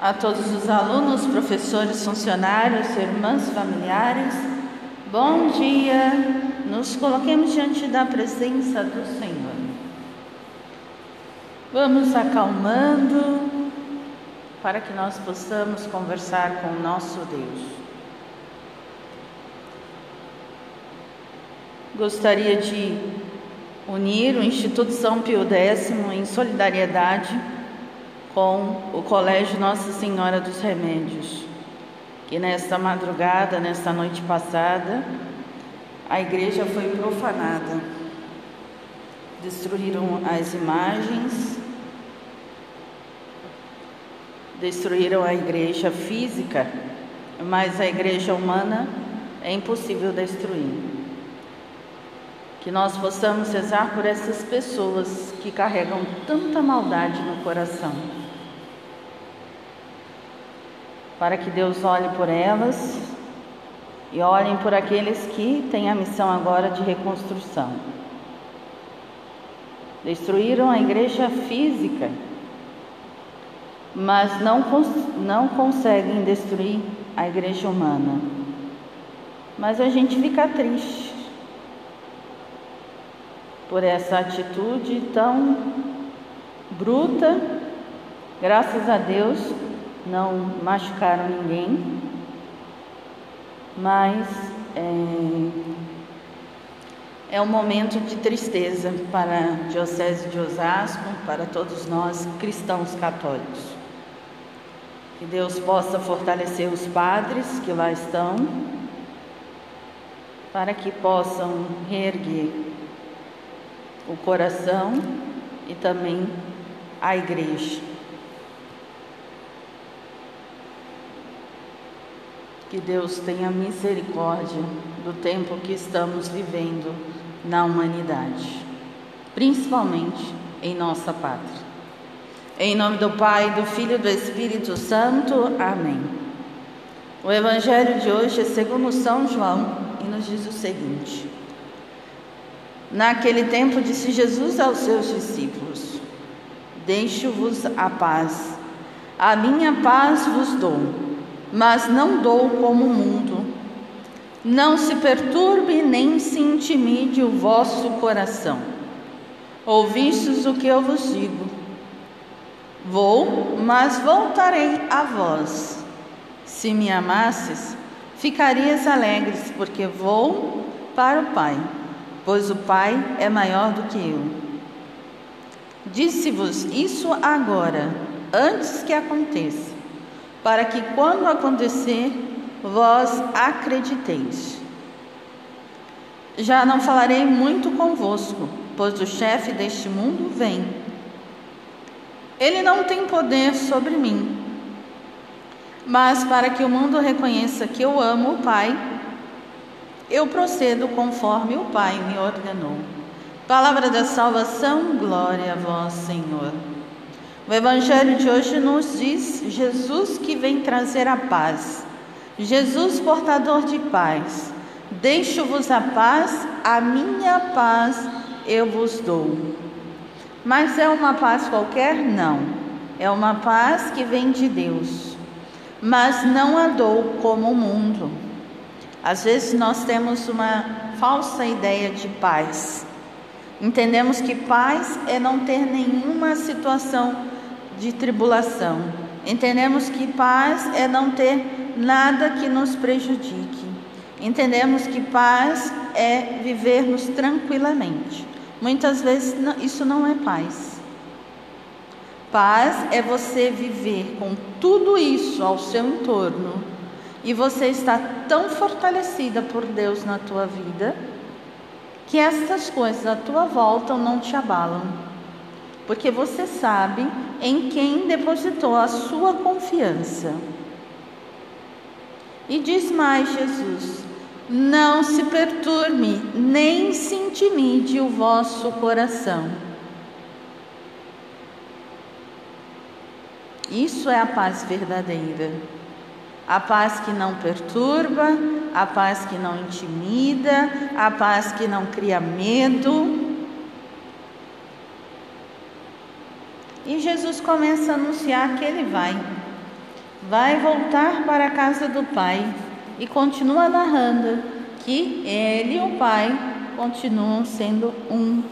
a todos os alunos, professores, funcionários, irmãs, familiares, bom dia. Nos coloquemos diante da presença do Senhor. Vamos acalmando para que nós possamos conversar com o nosso Deus. Gostaria de unir o Instituto São Pio X em solidariedade com o Colégio Nossa Senhora dos Remédios, que nesta madrugada, nesta noite passada, a igreja foi profanada. Destruíram as imagens, destruíram a igreja física, mas a igreja humana é impossível destruir. Que nós possamos rezar por essas pessoas que carregam tanta maldade no coração para que Deus olhe por elas e olhem por aqueles que têm a missão agora de reconstrução. Destruíram a igreja física, mas não, não conseguem destruir a igreja humana. Mas a gente fica triste por essa atitude tão bruta. Graças a Deus, não machucaram ninguém, mas é, é um momento de tristeza para a Diocese de Osasco, para todos nós cristãos católicos. Que Deus possa fortalecer os padres que lá estão, para que possam reerguer o coração e também a igreja. Que Deus tenha misericórdia do tempo que estamos vivendo na humanidade, principalmente em nossa pátria. Em nome do Pai, do Filho e do Espírito Santo. Amém. O Evangelho de hoje é segundo São João e nos diz o seguinte: Naquele tempo disse Jesus aos seus discípulos: Deixo-vos a paz, a minha paz vos dou mas não dou como o mundo. Não se perturbe nem se intimide o vosso coração. Ouvistes o que eu vos digo. Vou, mas voltarei a vós. Se me amasses, ficarias alegres, porque vou para o Pai, pois o Pai é maior do que eu. Disse-vos isso agora, antes que aconteça para que quando acontecer, vós acrediteis. Já não falarei muito convosco, pois o chefe deste mundo vem. Ele não tem poder sobre mim, mas para que o mundo reconheça que eu amo o Pai, eu procedo conforme o Pai me ordenou. Palavra da salvação, glória a vós, Senhor. O Evangelho de hoje nos diz Jesus que vem trazer a paz. Jesus, portador de paz. Deixo-vos a paz, a minha paz eu vos dou. Mas é uma paz qualquer? Não. É uma paz que vem de Deus. Mas não a dou como o mundo. Às vezes nós temos uma falsa ideia de paz. Entendemos que paz é não ter nenhuma situação de tribulação. Entendemos que paz é não ter nada que nos prejudique. Entendemos que paz é vivermos tranquilamente. Muitas vezes isso não é paz. Paz é você viver com tudo isso ao seu entorno e você está tão fortalecida por Deus na tua vida que estas coisas à tua volta não te abalam, porque você sabe em quem depositou a sua confiança. E diz mais Jesus: Não se perturbe, nem se intimide o vosso coração. Isso é a paz verdadeira. A paz que não perturba, a paz que não intimida, a paz que não cria medo, E Jesus começa a anunciar que ele vai. vai voltar para a casa do pai e continua narrando que ele e o pai continuam sendo um.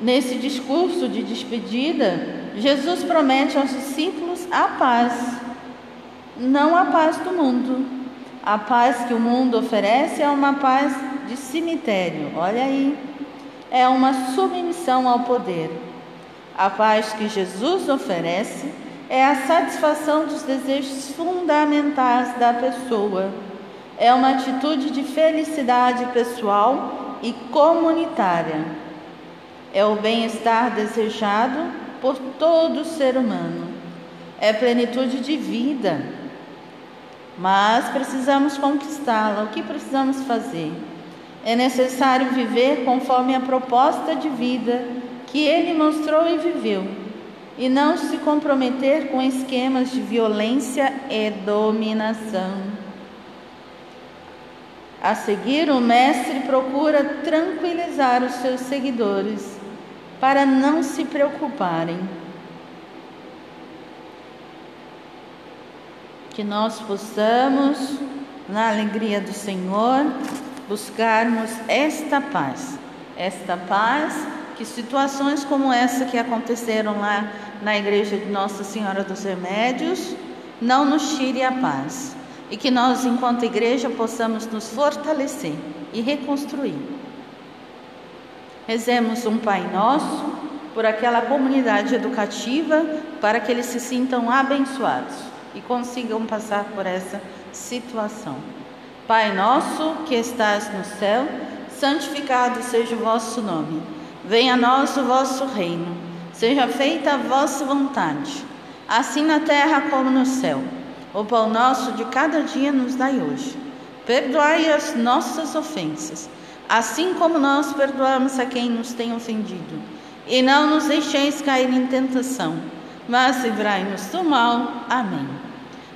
Nesse discurso de despedida, Jesus promete aos discípulos a paz, não a paz do mundo. A paz que o mundo oferece é uma paz de cemitério, olha aí, é uma submissão ao poder. A paz que Jesus oferece é a satisfação dos desejos fundamentais da pessoa. É uma atitude de felicidade pessoal e comunitária. É o bem-estar desejado por todo ser humano. É plenitude de vida. Mas precisamos conquistá-la. O que precisamos fazer? É necessário viver conforme a proposta de vida que ele mostrou e viveu e não se comprometer com esquemas de violência e dominação. A seguir, o Mestre procura tranquilizar os seus seguidores para não se preocuparem. Que nós possamos, na alegria do Senhor, buscarmos esta paz, esta paz que situações como essa que aconteceram lá na igreja de Nossa Senhora dos Remédios não nos tire a paz. E que nós, enquanto igreja, possamos nos fortalecer e reconstruir. Rezemos um Pai Nosso por aquela comunidade educativa para que eles se sintam abençoados e consigam passar por essa situação. Pai nosso que estás no céu, santificado seja o vosso nome. Venha a nós o vosso reino. Seja feita a vossa vontade, assim na terra como no céu. O pão nosso de cada dia nos dai hoje. Perdoai as nossas ofensas, assim como nós perdoamos a quem nos tem ofendido. E não nos deixeis cair em tentação, mas livrai-nos do mal. Amém.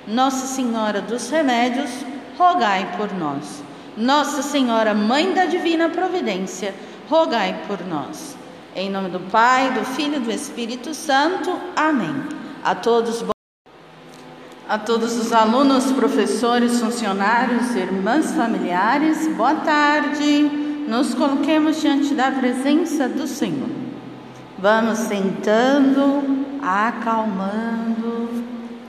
Nossa Senhora dos Remédios, rogai por nós. Nossa Senhora, Mãe da Divina Providência, rogai por nós. Em nome do Pai, do Filho e do Espírito Santo. Amém. A todos a todos os alunos, professores, funcionários, irmãs, familiares, boa tarde. Nos coloquemos diante da presença do Senhor. Vamos sentando, acalmando,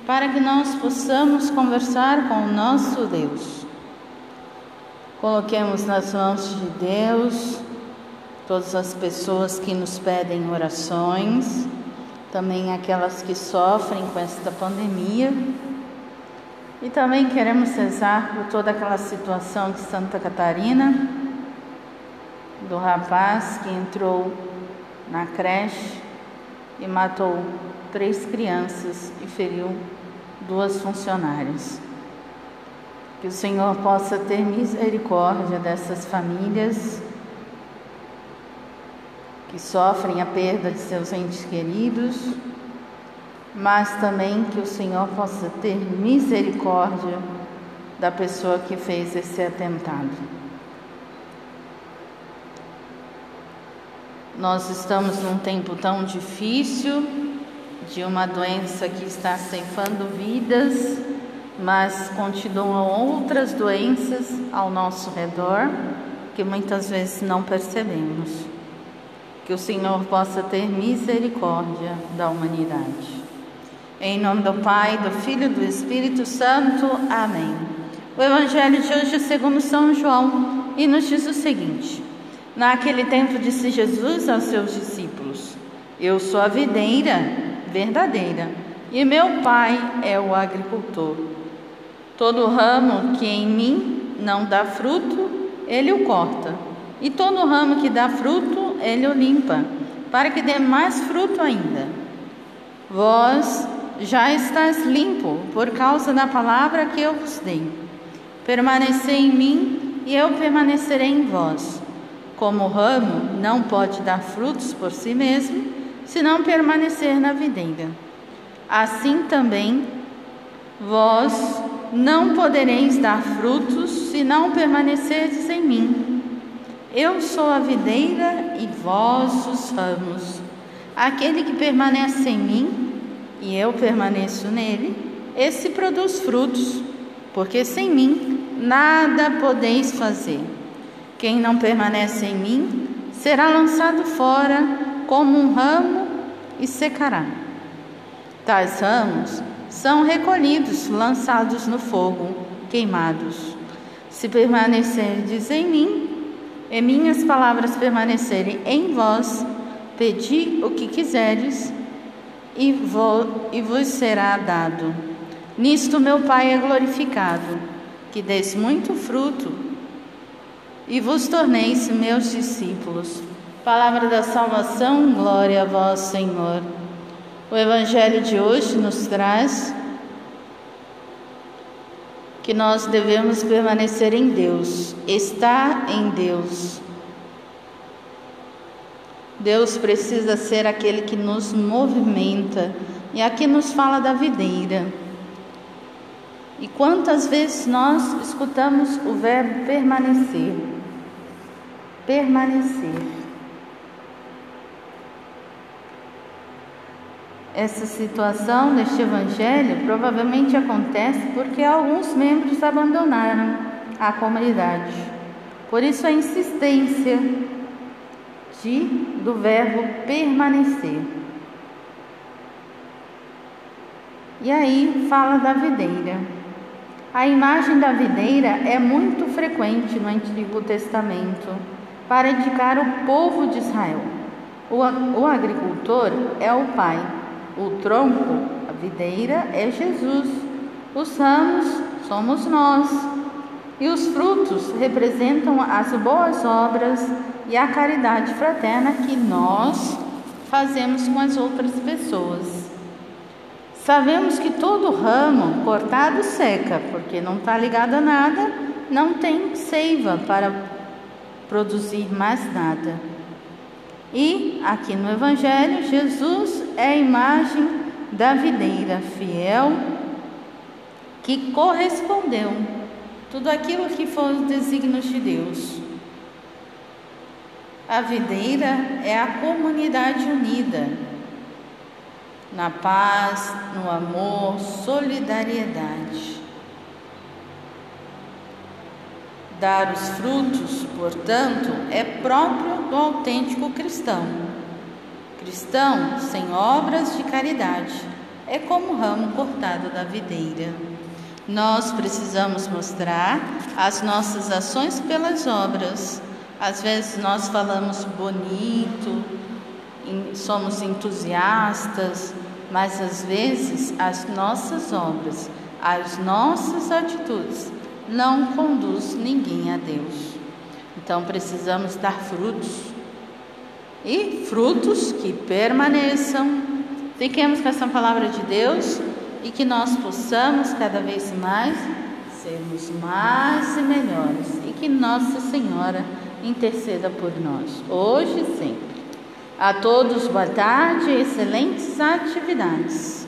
para que nós possamos conversar com o nosso Deus. Coloquemos nas mãos de Deus todas as pessoas que nos pedem orações, também aquelas que sofrem com esta pandemia. E também queremos rezar por toda aquela situação de Santa Catarina, do rapaz que entrou na creche e matou três crianças e feriu duas funcionárias. Que o Senhor possa ter misericórdia dessas famílias que sofrem a perda de seus entes queridos, mas também que o Senhor possa ter misericórdia da pessoa que fez esse atentado. Nós estamos num tempo tão difícil, de uma doença que está ceifando vidas, mas continuam outras doenças ao nosso redor que muitas vezes não percebemos. Que o Senhor possa ter misericórdia da humanidade. Em nome do Pai, do Filho e do Espírito Santo. Amém. O Evangelho de hoje é segundo São João e nos diz o seguinte: Naquele tempo disse Jesus aos seus discípulos: Eu sou a videira verdadeira e meu Pai é o agricultor. Todo ramo que em mim não dá fruto, ele o corta, e todo ramo que dá fruto, ele o limpa, para que dê mais fruto ainda. Vós já estás limpo por causa da palavra que eu vos dei. Permanecei em mim e eu permanecerei em vós. Como o ramo não pode dar frutos por si mesmo, se não permanecer na videira. Assim também vós não podereis dar frutos se não permanecerdes em mim. Eu sou a videira e vós os ramos. Aquele que permanece em mim e eu permaneço nele, esse produz frutos, porque sem mim nada podeis fazer. Quem não permanece em mim será lançado fora como um ramo e secará. Tais ramos são recolhidos, lançados no fogo, queimados. Se permanecerdes em mim, e minhas palavras permanecerem em vós, pedi o que quiseres e, e vos será dado. Nisto meu Pai é glorificado, que deis muito fruto e vos torneis meus discípulos. Palavra da salvação, glória a vós, Senhor. O Evangelho de hoje nos traz que nós devemos permanecer em Deus, estar em Deus. Deus precisa ser aquele que nos movimenta. E aqui nos fala da videira. E quantas vezes nós escutamos o verbo permanecer? Permanecer. Essa situação deste evangelho provavelmente acontece porque alguns membros abandonaram a comunidade. Por isso a insistência de, do verbo permanecer. E aí fala da videira. A imagem da videira é muito frequente no Antigo Testamento para indicar o povo de Israel. O, agricultor é o pai, o tronco, a videira, é Jesus, os ramos somos nós, e os frutos representam as boas obras e a caridade fraterna que nós fazemos com as outras pessoas. Sabemos que todo ramo cortado seca, porque não está ligado a nada, não tem seiva para produzir mais nada. E aqui no Evangelho, Jesus é a imagem da videira fiel que correspondeu tudo aquilo que foram os desígnios de Deus. A videira é a comunidade unida na paz, no amor, solidariedade. Dar os frutos, portanto, é próprio do autêntico cristão. Cristão sem obras de caridade é como o ramo cortado da videira. Nós precisamos mostrar as nossas ações pelas obras. Às vezes nós falamos bonito, somos entusiastas, mas às vezes as nossas obras, as nossas atitudes não conduz ninguém a Deus. Então precisamos dar frutos e frutos que permaneçam. Fiquemos com essa palavra de Deus e que nós possamos cada vez mais sermos mais e melhores e que Nossa Senhora interceda por nós, hoje e sempre. A todos, boa tarde e excelentes atividades.